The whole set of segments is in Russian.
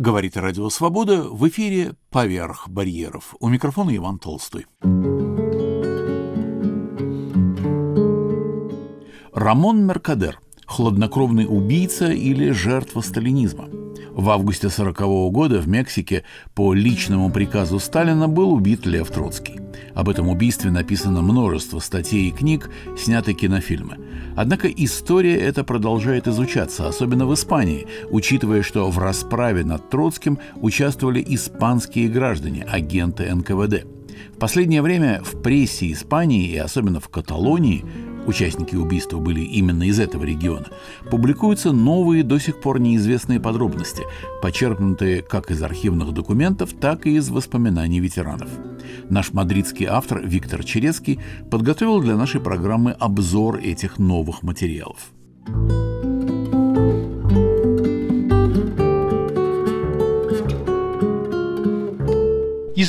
Говорит Радио Свобода в эфире «Поверх барьеров». У микрофона Иван Толстой. Рамон Меркадер – хладнокровный убийца или жертва сталинизма. В августе 1940 года в Мексике по личному приказу Сталина был убит Лев Троцкий. Об этом убийстве написано множество статей и книг, сняты кинофильмы. Однако история эта продолжает изучаться, особенно в Испании, учитывая, что в расправе над Троцким участвовали испанские граждане, агенты НКВД. В последнее время в прессе Испании и особенно в Каталонии участники убийства были именно из этого региона, публикуются новые до сих пор неизвестные подробности, почерпнутые как из архивных документов, так и из воспоминаний ветеранов. Наш мадридский автор Виктор Черецкий подготовил для нашей программы обзор этих новых материалов.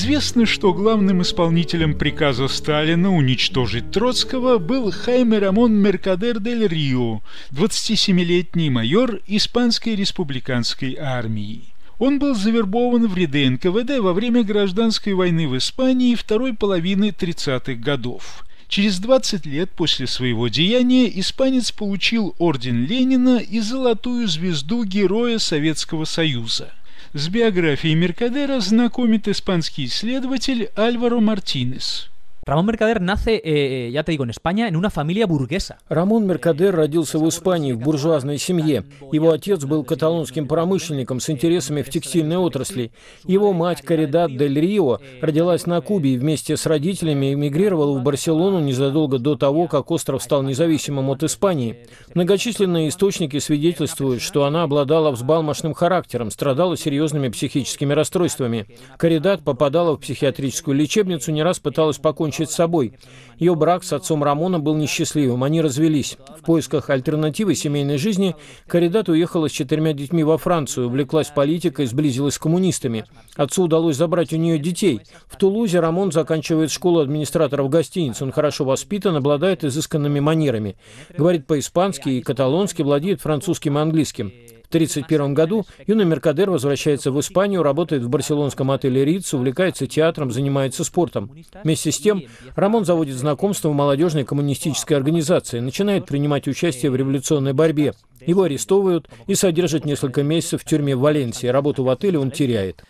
Известно, что главным исполнителем приказа Сталина уничтожить Троцкого был Хайме Рамон Меркадер дель Рио, 27-летний майор Испанской республиканской армии. Он был завербован в ряды НКВД во время гражданской войны в Испании второй половины 30-х годов. Через 20 лет после своего деяния испанец получил орден Ленина и золотую звезду Героя Советского Союза. С биографией Меркадера знакомит испанский исследователь Альваро Мартинес. Ramón Mercader nace, eh, ya te digo, en España, en una familia burguesa. Рамон Меркадер родился в Испании в буржуазной семье. Его отец был каталонским промышленником с интересами в текстильной отрасли. Его мать Каридат дель Рио родилась на Кубе и вместе с родителями эмигрировала в Барселону незадолго до того, как остров стал независимым от Испании. Многочисленные источники свидетельствуют, что она обладала взбалмошным характером, страдала серьезными психическими расстройствами. Каридат попадала в психиатрическую лечебницу, не раз пыталась покончить покончить с собой. Ее брак с отцом Рамона был несчастливым, они развелись. В поисках альтернативы семейной жизни Каридат уехала с четырьмя детьми во Францию, увлеклась политикой, сблизилась с коммунистами. Отцу удалось забрать у нее детей. В Тулузе Рамон заканчивает школу администраторов гостиниц. Он хорошо воспитан, обладает изысканными манерами. Говорит по-испански и каталонски, владеет французским и английским. В 1931 году юный Меркадер возвращается в Испанию, работает в барселонском отеле «Риц», увлекается театром, занимается спортом. Вместе с тем Рамон заводит знакомство в молодежной коммунистической организации, начинает принимать участие в революционной борьбе. Его арестовывают и содержат несколько месяцев в тюрьме в Валенсии. Работу в отеле он теряет.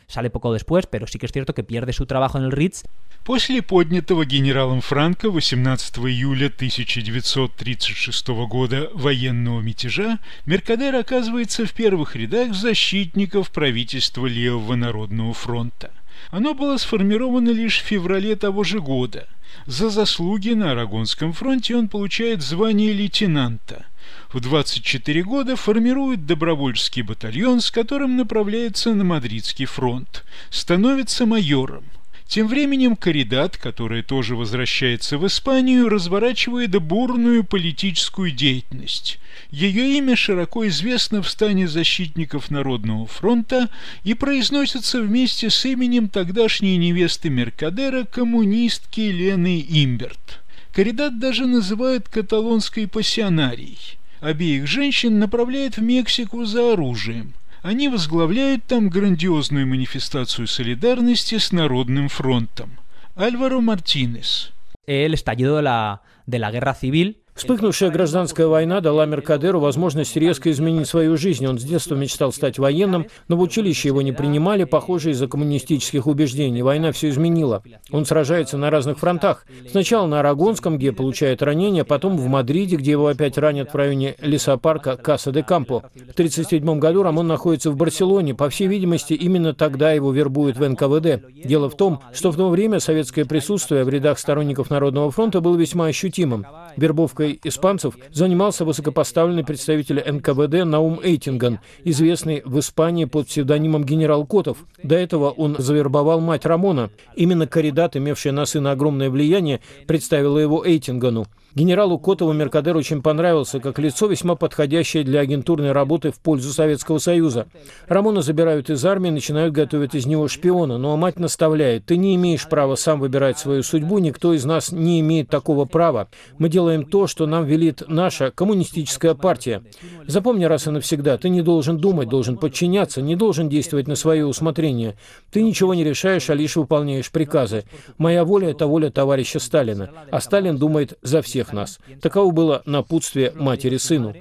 После поднятого генералом Франко 18 июля 1936 года военного мятежа Меркадер оказывается в первых рядах защитников правительства Левого народного фронта. Оно было сформировано лишь в феврале того же года. За заслуги на Арагонском фронте он получает звание лейтенанта – в 24 года формирует добровольческий батальон, с которым направляется на Мадридский фронт, становится майором. Тем временем Каридат, которая тоже возвращается в Испанию, разворачивает бурную политическую деятельность. Ее имя широко известно в стане защитников Народного фронта и произносится вместе с именем тогдашней невесты Меркадера, коммунистки Лены Имберт. Каридат даже называют каталонской пассионарией. Обеих женщин направляет в Мексику за оружием. Они возглавляют там грандиозную манифестацию солидарности с Народным фронтом. Альваро Мартинес. El estallido de la, de la guerra civil Вспыхнувшая гражданская война дала Меркадеру возможность резко изменить свою жизнь. Он с детства мечтал стать военным, но в училище его не принимали, похоже, из-за коммунистических убеждений. Война все изменила. Он сражается на разных фронтах. Сначала на Арагонском, где получает ранения, потом в Мадриде, где его опять ранят в районе лесопарка Каса де Кампо. В 1937 году Рамон находится в Барселоне. По всей видимости, именно тогда его вербуют в НКВД. Дело в том, что в то время советское присутствие в рядах сторонников Народного фронта было весьма ощутимым. Вербовкой группой испанцев занимался высокопоставленный представитель НКВД Наум Эйтинган, известный в Испании под псевдонимом генерал Котов. До этого он завербовал мать Рамона. Именно Каридат, имевшая на сына огромное влияние, представила его Эйтингану. Генералу Котову Меркадер очень понравился, как лицо весьма подходящее для агентурной работы в пользу Советского Союза. Рамона забирают из армии, начинают готовить из него шпиона, но мать наставляет, ты не имеешь права сам выбирать свою судьбу, никто из нас не имеет такого права. Мы делаем то, что нам велит наша коммунистическая партия. Запомни раз и навсегда, ты не должен думать, должен подчиняться, не должен действовать на свое усмотрение. Ты ничего не решаешь, а лишь выполняешь приказы. Моя воля – это воля товарища Сталина, а Сталин думает за всех всех нас. Таково было напутствие матери сыну.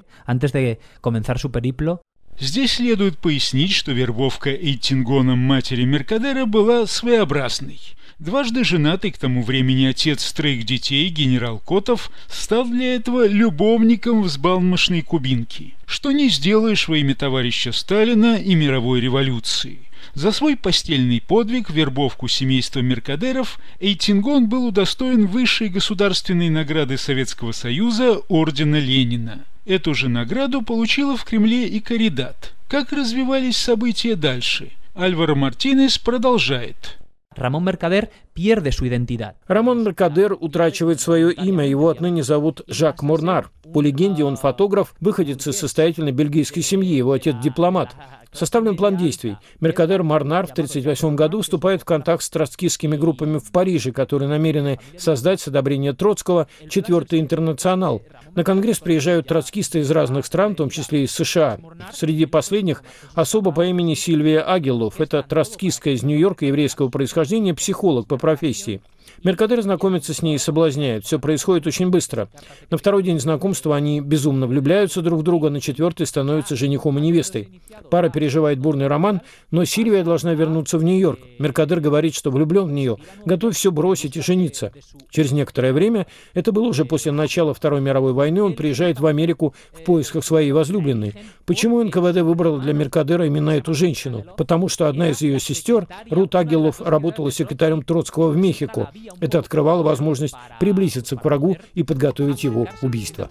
Здесь следует пояснить, что вербовка Эйтингоном матери Меркадера была своеобразной. Дважды женатый к тому времени отец троих детей, генерал Котов, стал для этого любовником взбалмошной кубинки, что не сделаешь во имя товарища Сталина и мировой революции. За свой постельный подвиг, вербовку семейства Меркадеров, Эйтингон был удостоен высшей государственной награды Советского Союза Ордена Ленина. Эту же награду получила в Кремле и Каридат. Как развивались события дальше? Альваро Мартинес продолжает. Рамон Меркадер pierde su identidad. Рамон Меркадер утрачивает свое имя, его отныне зовут Жак Морнар. По легенде, он фотограф, выходец из состоятельной бельгийской семьи, его отец дипломат. Составлен план действий. Меркадер Марнар в 1938 году вступает в контакт с троцкистскими группами в Париже, которые намерены создать с одобрения Троцкого четвертый интернационал. На Конгресс приезжают троцкисты из разных стран, в том числе из США. Среди последних особо по имени Сильвия Агилов. Это троцкистская из Нью-Йорка еврейского происхождения, психолог по профессии. Меркадер знакомится с ней и соблазняет. Все происходит очень быстро. На второй день знакомства они безумно влюбляются друг в друга, на четвертый становятся женихом и невестой. Пара переживает бурный роман, но Сильвия должна вернуться в Нью-Йорк. Меркадер говорит, что влюблен в нее, готов все бросить и жениться. Через некоторое время, это было уже после начала Второй мировой войны, он приезжает в Америку в поисках своей возлюбленной. Почему НКВД выбрал для Меркадера именно эту женщину? Потому что одна из ее сестер, Рут Агилов, работала секретарем Троцкого в Мехико. Это открывало возможность приблизиться к врагу и подготовить его убийство.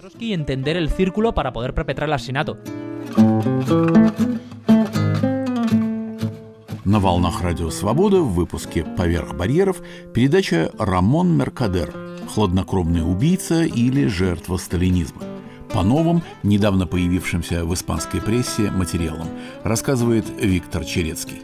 На волнах Радио Свобода в выпуске «Поверх барьеров» передача «Рамон Меркадер. Хладнокровный убийца или жертва сталинизма». По новым, недавно появившимся в испанской прессе материалам, рассказывает Виктор Черецкий.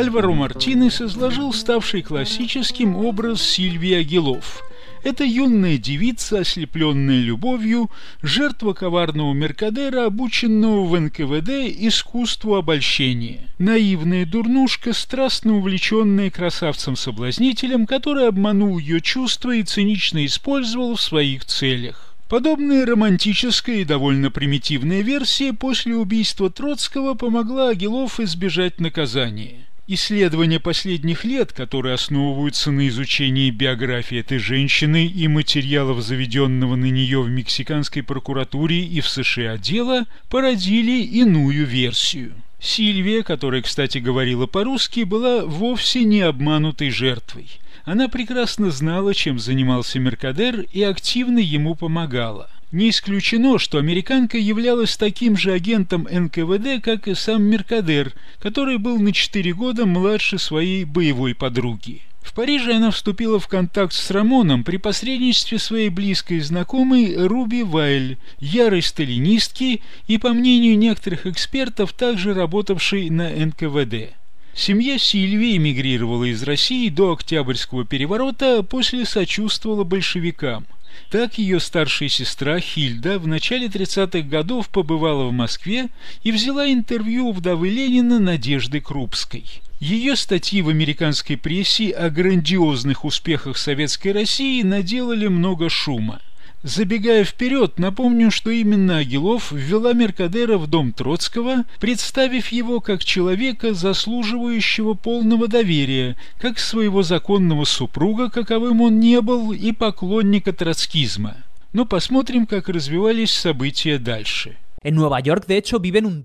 Альваро Мартинес изложил ставший классическим образ Сильвии Агилов. Это юная девица, ослепленная любовью, жертва коварного Меркадера, обученного в НКВД искусству обольщения. Наивная дурнушка, страстно увлеченная красавцем-соблазнителем, который обманул ее чувства и цинично использовал в своих целях. Подобная романтическая и довольно примитивная версия после убийства Троцкого помогла Агилов избежать наказания. Исследования последних лет, которые основываются на изучении биографии этой женщины и материалов заведенного на нее в мексиканской прокуратуре и в США дела, породили иную версию. Сильвия, которая, кстати, говорила по-русски, была вовсе не обманутой жертвой. Она прекрасно знала, чем занимался Меркадер и активно ему помогала – не исключено, что американка являлась таким же агентом НКВД, как и сам Меркадер, который был на 4 года младше своей боевой подруги. В Париже она вступила в контакт с Рамоном при посредничестве своей близкой знакомой Руби Вайль, ярой сталинистки и, по мнению некоторых экспертов, также работавшей на НКВД. Семья Сильвии эмигрировала из России до Октябрьского переворота, после сочувствовала большевикам – так ее старшая сестра Хильда в начале 30-х годов побывала в Москве и взяла интервью у вдовы Ленина Надежды Крупской. Ее статьи в американской прессе о грандиозных успехах Советской России наделали много шума. Забегая вперед, напомню, что именно Агилов ввела Меркадера в дом Троцкого, представив его как человека, заслуживающего полного доверия, как своего законного супруга, каковым он не был, и поклонника троцкизма. Но посмотрим, как развивались события дальше.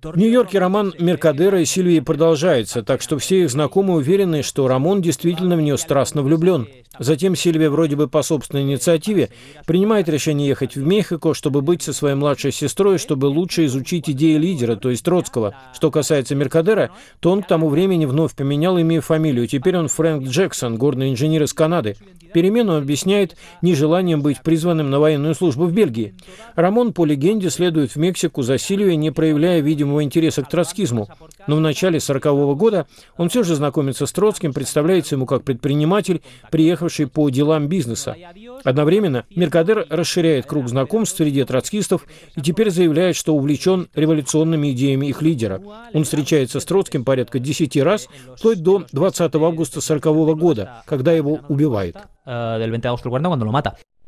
В Нью-Йорке роман Меркадера и Сильвии продолжается, так что все их знакомые уверены, что Рамон действительно в нее страстно влюблен. Затем Сильвия вроде бы по собственной инициативе принимает решение ехать в Мехико, чтобы быть со своей младшей сестрой, чтобы лучше изучить идеи лидера, то есть Троцкого. Что касается Меркадера, то он к тому времени вновь поменял имя и фамилию. Теперь он Фрэнк Джексон, горный инженер из Канады. Перемену он объясняет нежеланием быть призванным на военную службу в Бельгии. Рамон, по легенде, следует в Мексику за Сильвией, не проявляя видимого интереса к троцкизму. Но в начале 40-го года он все же знакомится с Троцким, представляется ему как предприниматель, приехавший по делам бизнеса. Одновременно Меркадер расширяет круг знакомств среди троцкистов и теперь заявляет, что увлечен революционными идеями их лидера. Он встречается с Троцким порядка 10 раз, вплоть до 20 августа 40 года, когда его убивают.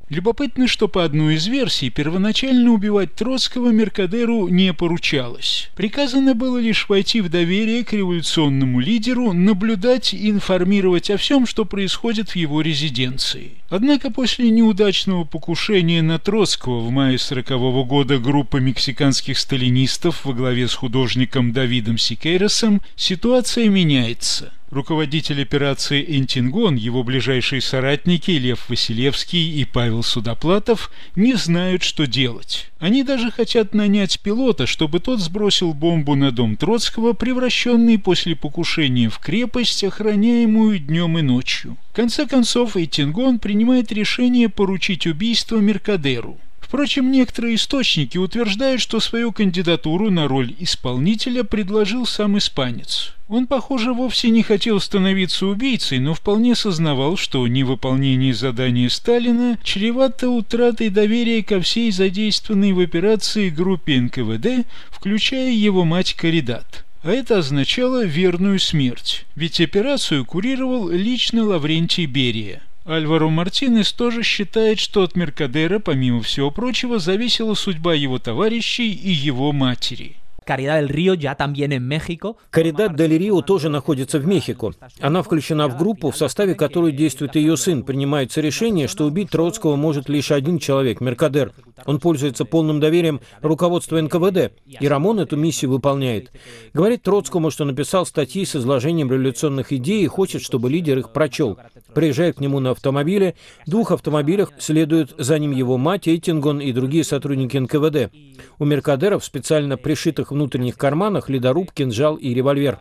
Любопытно, что по одной из версий первоначально убивать Троцкого Меркадеру не поручалось. Приказано было лишь войти в доверие к революционному лидеру, наблюдать и информировать о всем, что происходит в его резиденции. Однако после неудачного покушения на Троцкого в мае 40 -го года группа мексиканских сталинистов во главе с художником Давидом Сикейросом ситуация меняется. Руководитель операции «Энтингон», его ближайшие соратники Лев Василевский и Павел Судоплатов не знают, что делать. Они даже хотят нанять пилота, чтобы тот сбросил бомбу на дом Троцкого, превращенный после покушения в крепость, охраняемую днем и ночью. В конце концов, Эйтингон принимает решение поручить убийство Меркадеру. Впрочем, некоторые источники утверждают, что свою кандидатуру на роль исполнителя предложил сам испанец. Он, похоже, вовсе не хотел становиться убийцей, но вполне сознавал, что невыполнение задания Сталина чревато утратой доверия ко всей задействованной в операции группе НКВД, включая его мать Каридат. А это означало верную смерть, ведь операцию курировал лично Лаврентий Берия. Альваро Мартинес тоже считает, что от Меркадера, помимо всего прочего, зависела судьба его товарищей и его матери. Caridad del Río тоже находится в Мехико. Она включена в группу, в составе которой действует ее сын. Принимается решение, что убить Троцкого может лишь один человек – Меркадер. Он пользуется полным доверием руководства НКВД, и Рамон эту миссию выполняет. Говорит Троцкому, что написал статьи с изложением революционных идей и хочет, чтобы лидер их прочел. Приезжает к нему на автомобиле. В двух автомобилях следуют за ним его мать, Эйтингон и другие сотрудники НКВД. У Меркадера в специально пришитых внутренних карманах ледоруб, кинжал и револьвер.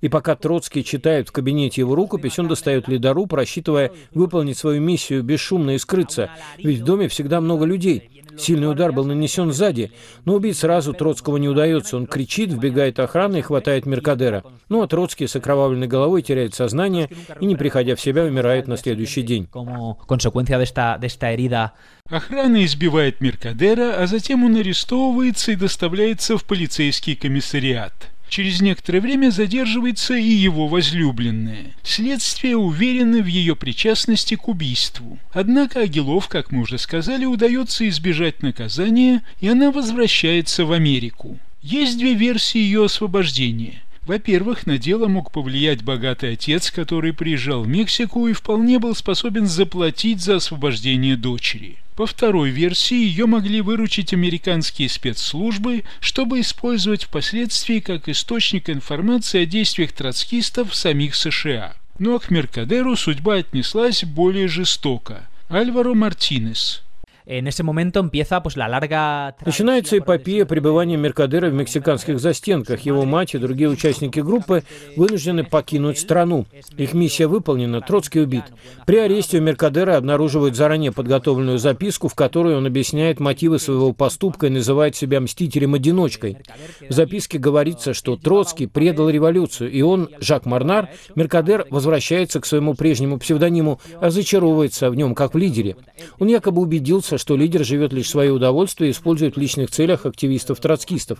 И пока Троцкий читает в кабинете его рукопись, он достает ледоруб, рассчитывая выполнить свою миссию бесшумно и скрыться. Ведь в доме всегда много людей. Сильный удар был нанесен сзади, но убить сразу Троцкого не удается. Он кричит, вбегает охрана и хватает Меркадера. Ну а Троцкий с окровавленной головой теряет сознание и, не приходя в себя, умирает на следующий день. Охрана избивает Меркадера, а затем он арестовывается и доставляется в полицейский комиссариат. Через некоторое время задерживается и его возлюбленная. Следствие уверено в ее причастности к убийству. Однако Агилов, как мы уже сказали, удается избежать наказания, и она возвращается в Америку. Есть две версии ее освобождения. Во-первых, на дело мог повлиять богатый отец, который приезжал в Мексику и вполне был способен заплатить за освобождение дочери. По второй версии ее могли выручить американские спецслужбы, чтобы использовать впоследствии как источник информации о действиях троцкистов в самих США. Но к Меркадеру судьба отнеслась более жестоко. Альваро Мартинес – Начинается эпопея пребывания Меркадера в мексиканских застенках. Его мать и другие участники группы вынуждены покинуть страну. Их миссия выполнена, Троцкий убит. При аресте у Меркадера обнаруживают заранее подготовленную записку, в которой он объясняет мотивы своего поступка и называет себя мстителем-одиночкой. В записке говорится, что Троцкий предал революцию, и он, Жак Марнар, Меркадер возвращается к своему прежнему псевдониму, а зачаровывается в нем как в лидере. Он якобы убедился, кажется, что лидер живет лишь в свое удовольствие и использует в личных целях активистов-троцкистов.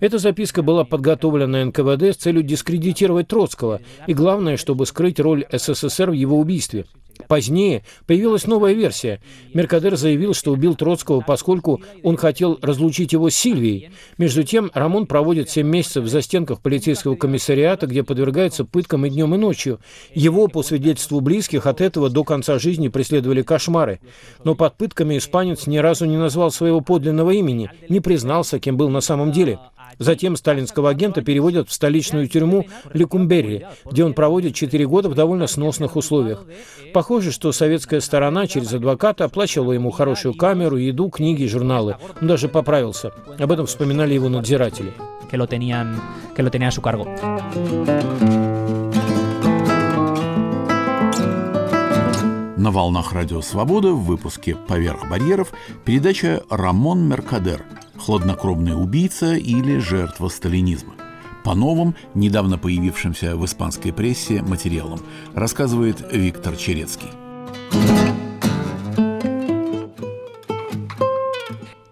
Эта записка была подготовлена НКВД с целью дискредитировать Троцкого, и главное, чтобы скрыть роль СССР в его убийстве. Позднее появилась новая версия. Меркадер заявил, что убил Троцкого, поскольку он хотел разлучить его с Сильвией. Между тем, Рамон проводит 7 месяцев в застенках полицейского комиссариата, где подвергается пыткам и днем, и ночью. Его, по свидетельству близких, от этого до конца жизни преследовали кошмары. Но под пытками испанец ни разу не назвал своего подлинного имени, не признался, кем был на самом деле. Затем сталинского агента переводят в столичную тюрьму Лекумберри, где он проводит 4 года в довольно сносных условиях. Похоже, что советская сторона через адвоката оплачивала ему хорошую камеру, еду, книги журналы. Он даже поправился. Об этом вспоминали его надзиратели. Que lo tenían, que lo tenían a su cargo. На волнах Радио Свобода в выпуске «Поверх барьеров» передача «Рамон Меркадер. Хладнокровный убийца или жертва сталинизма». По новым, недавно появившимся в испанской прессе материалам, рассказывает Виктор Черецкий.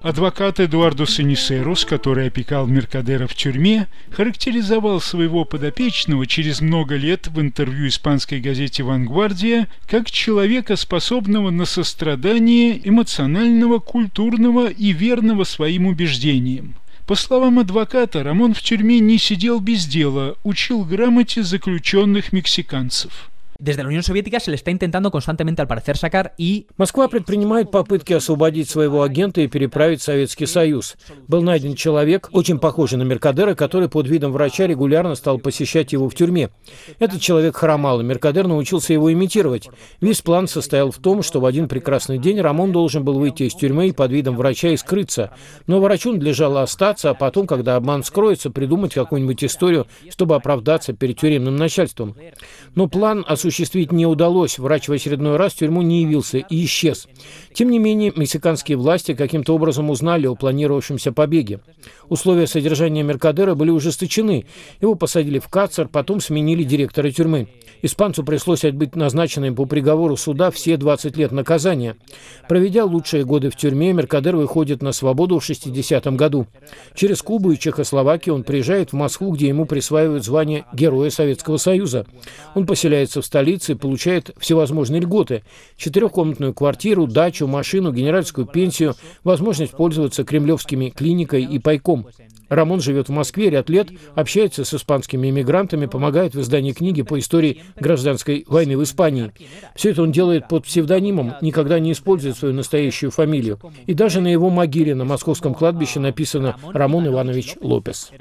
Адвокат Эдуардо Санисерус, который опекал Меркадера в тюрьме, характеризовал своего подопечного через много лет в интервью испанской газете «Вангвардия» как человека, способного на сострадание, эмоционального, культурного и верного своим убеждениям. По словам адвоката, Рамон в тюрьме не сидел без дела, учил грамоте заключенных мексиканцев. Desde la Unión Soviética se le está intentando constantemente, al parecer, sacar y... Москва предпринимает попытки освободить своего агента и переправить в Советский Союз. Был найден человек, очень похожий на Меркадера, который под видом врача регулярно стал посещать его в тюрьме. Этот человек хромал, и Меркадер научился его имитировать. Весь план состоял в том, что в один прекрасный день Рамон должен был выйти из тюрьмы и под видом врача и скрыться. Но врачу надлежало остаться, а потом, когда обман скроется, придумать какую-нибудь историю, чтобы оправдаться перед тюремным начальством. Но план осуществился осуществить не удалось. Врач в очередной раз в тюрьму не явился и исчез. Тем не менее, мексиканские власти каким-то образом узнали о планировавшемся побеге. Условия содержания Меркадера были ужесточены. Его посадили в карцер, потом сменили директора тюрьмы. Испанцу пришлось быть назначенным по приговору суда все 20 лет наказания. Проведя лучшие годы в тюрьме, Меркадер выходит на свободу в 60-м году. Через Кубу и Чехословакию он приезжает в Москву, где ему присваивают звание Героя Советского Союза. Он поселяется в столице и получает всевозможные льготы. Четырехкомнатную квартиру, дачу, машину, генеральскую пенсию, возможность пользоваться кремлевскими клиникой и пайком. Рамон живет в Москве ряд лет, общается с испанскими иммигрантами, помогает в издании книги по истории гражданской войны в Испании. Все это он делает под псевдонимом, никогда не использует свою настоящую фамилию. И даже на его могиле на московском кладбище написано «Рамон Иванович Лопес».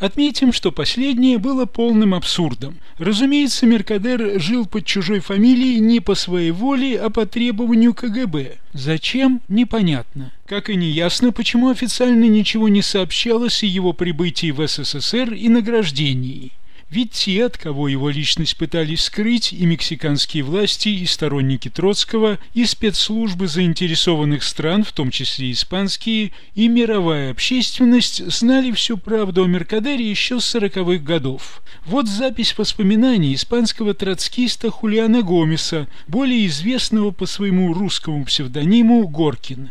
Отметим, что последнее было полным абсурдом. Разумеется, Меркадер жил под чужой фамилией не по своей воле, а по требованию КГБ. Зачем? Непонятно. Как и неясно, почему официально ничего не сообщалось о его прибытии в СССР и награждении. Ведь те, от кого его личность пытались скрыть, и мексиканские власти, и сторонники Троцкого, и спецслужбы заинтересованных стран, в том числе испанские, и мировая общественность знали всю правду о Меркадере еще с сороковых годов. Вот запись воспоминаний испанского троцкиста Хулиана Гомеса, более известного по своему русскому псевдониму Горкин.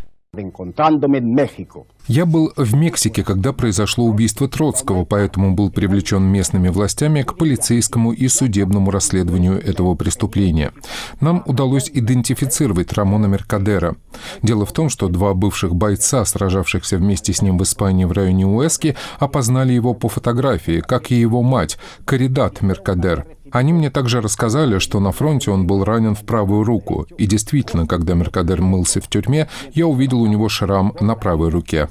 Я был в Мексике, когда произошло убийство Троцкого, поэтому был привлечен местными властями к полицейскому и судебному расследованию этого преступления. Нам удалось идентифицировать Рамона Меркадера. Дело в том, что два бывших бойца, сражавшихся вместе с ним в Испании в районе Уэски, опознали его по фотографии, как и его мать, Каридат Меркадер. Они мне также рассказали, что на фронте он был ранен в правую руку. И действительно, когда Меркадер мылся в тюрьме, я увидел у него шрам на правой руке.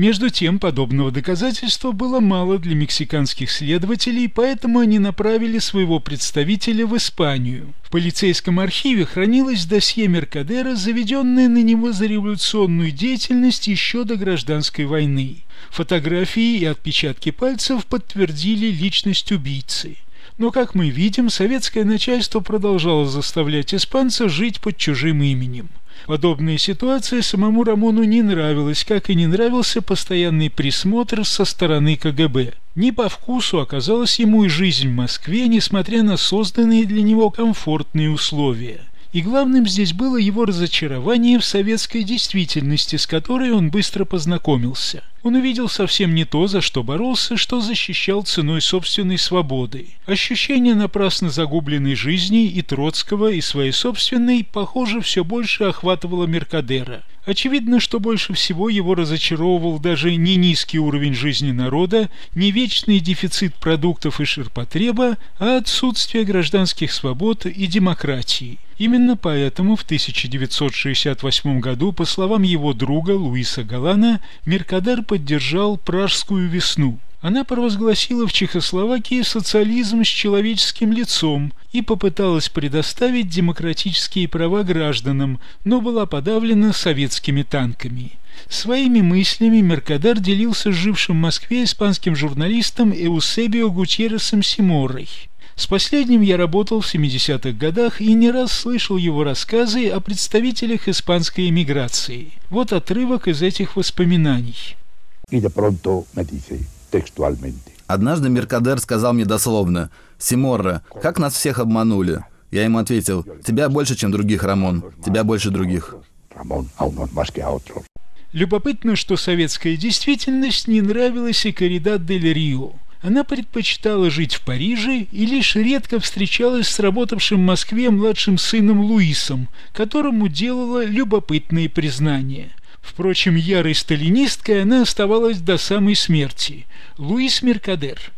Между тем, подобного доказательства было мало для мексиканских следователей, поэтому они направили своего представителя в Испанию. В полицейском архиве хранилось досье Меркадера, заведенное на него за революционную деятельность еще до гражданской войны. Фотографии и отпечатки пальцев подтвердили личность убийцы. Но, как мы видим, советское начальство продолжало заставлять испанца жить под чужим именем. Подобная ситуация самому Рамону не нравилась, как и не нравился постоянный присмотр со стороны КГБ. Не по вкусу оказалась ему и жизнь в Москве, несмотря на созданные для него комфортные условия. И главным здесь было его разочарование в советской действительности, с которой он быстро познакомился – Он увидел совсем не то, за что боролся, что защищал ценой собственной свободы. Ощущение напрасно загубленной жизни и Троцкого, и своей собственной, похоже, все больше охватывало Меркадера. Очевидно, что больше всего его разочаровывал даже не низкий уровень жизни народа, не вечный дефицит продуктов и ширпотреба, а отсутствие гражданских свобод и демократии. Именно поэтому в 1968 году, по словам его друга Луиса Галана, Меркадер поддержал Пражскую весну. Она провозгласила в Чехословакии социализм с человеческим лицом и попыталась предоставить демократические права гражданам, но была подавлена советскими танками. Своими мыслями Меркадар делился с жившим в Москве испанским журналистом Эусебио Гутьерресом Симорой. С последним я работал в 70-х годах и не раз слышал его рассказы о представителях испанской эмиграции. Вот отрывок из этих воспоминаний. Однажды Меркадер сказал мне дословно, «Симорра, как нас всех обманули?» Я ему ответил, «Тебя больше, чем других, Рамон. Тебя больше других». Любопытно, что советская действительность не нравилась и Коридат дель Рио. Она предпочитала жить в Париже и лишь редко встречалась с работавшим в Москве младшим сыном Луисом, которому делала любопытные признания. Впрочем, ярой сталинисткой она оставалась до самой смерти. Луис Меркадер.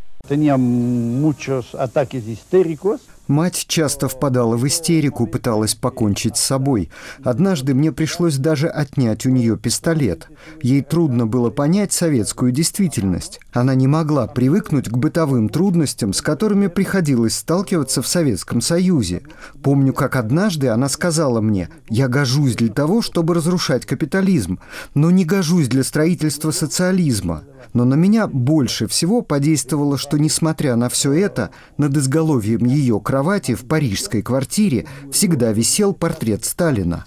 Мать часто впадала в истерику, пыталась покончить с собой. Однажды мне пришлось даже отнять у нее пистолет. Ей трудно было понять советскую действительность. Она не могла привыкнуть к бытовым трудностям, с которыми приходилось сталкиваться в Советском Союзе. Помню, как однажды она сказала мне, «Я гожусь для того, чтобы разрушать капитализм, но не гожусь для строительства социализма». Но на меня больше всего подействовало, что, несмотря на все это, над изголовьем ее кровати в парижской квартире всегда висел портрет Сталина.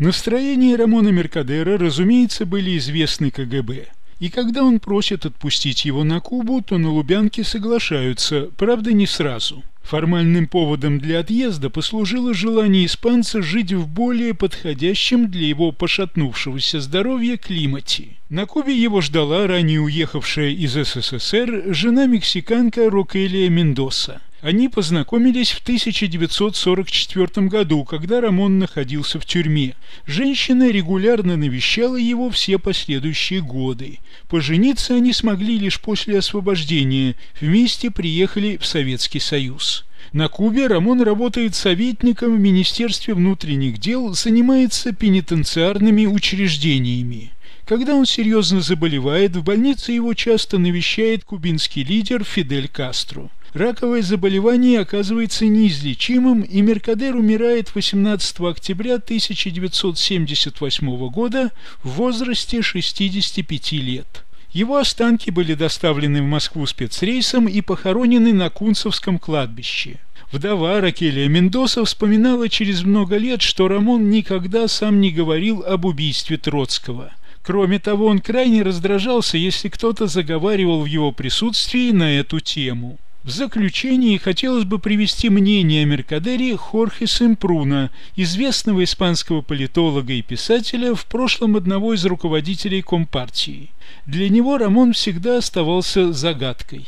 Настроения Рамона Меркадера, разумеется, были известны КГБ. И когда он просит отпустить его на Кубу, то на Лубянке соглашаются, правда не сразу. Формальным поводом для отъезда послужило желание испанца жить в более подходящем для его пошатнувшегося здоровья климате. На Кубе его ждала ранее уехавшая из СССР жена-мексиканка Рокелия Мендоса. Они познакомились в 1944 году, когда Рамон находился в тюрьме. Женщина регулярно навещала его все последующие годы. Пожениться они смогли лишь после освобождения, вместе приехали в Советский Союз. На Кубе Рамон работает советником в Министерстве внутренних дел, занимается пенитенциарными учреждениями. Когда он серьезно заболевает, в больнице его часто навещает кубинский лидер Фидель Кастро. Раковое заболевание оказывается неизлечимым, и Меркадер умирает 18 октября 1978 года в возрасте 65 лет. Его останки были доставлены в Москву спецрейсом и похоронены на Кунцевском кладбище. Вдова Ракелия Мендоса вспоминала через много лет, что Рамон никогда сам не говорил об убийстве Троцкого. Кроме того, он крайне раздражался, если кто-то заговаривал в его присутствии на эту тему. В заключении хотелось бы привести мнение о Меркадере Хорхе Семпруна, известного испанского политолога и писателя, в прошлом одного из руководителей Компартии. Для него Рамон всегда оставался загадкой.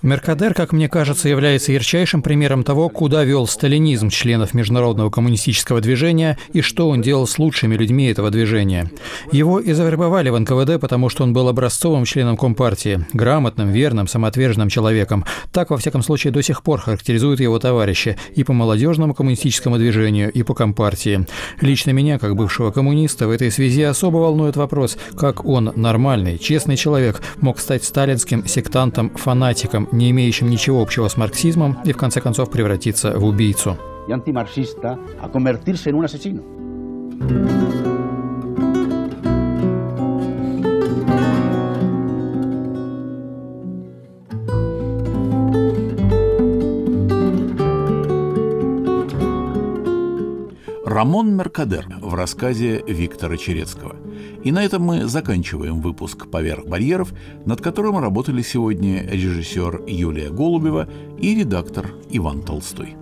Меркадер, как мне кажется, является ярчайшим примером того, куда вел сталинизм членов международного коммунистического движения и что он делал с лучшими людьми этого движения. Его и завербовали в НКВД, потому что он был образцовым членом Компартии, грамотным, верным, самоотверженным человеком. Так, во всяком случае, до сих пор характеризуют его товарищи и по молодежному коммунистическому движению, и по Компартии. Лично меня, как бывшего коммуниста, в этой связи особо волнует вопрос, как он, нормальный, честный человек, мог стать сталинским сектантом-фанатиком, не имеющим ничего общего с марксизмом, и в конце концов превратиться в убийцу. Рамон Меркадер в рассказе Виктора Черецкого. И на этом мы заканчиваем выпуск «Поверх барьеров», над которым работали сегодня режиссер Юлия Голубева и редактор Иван Толстой.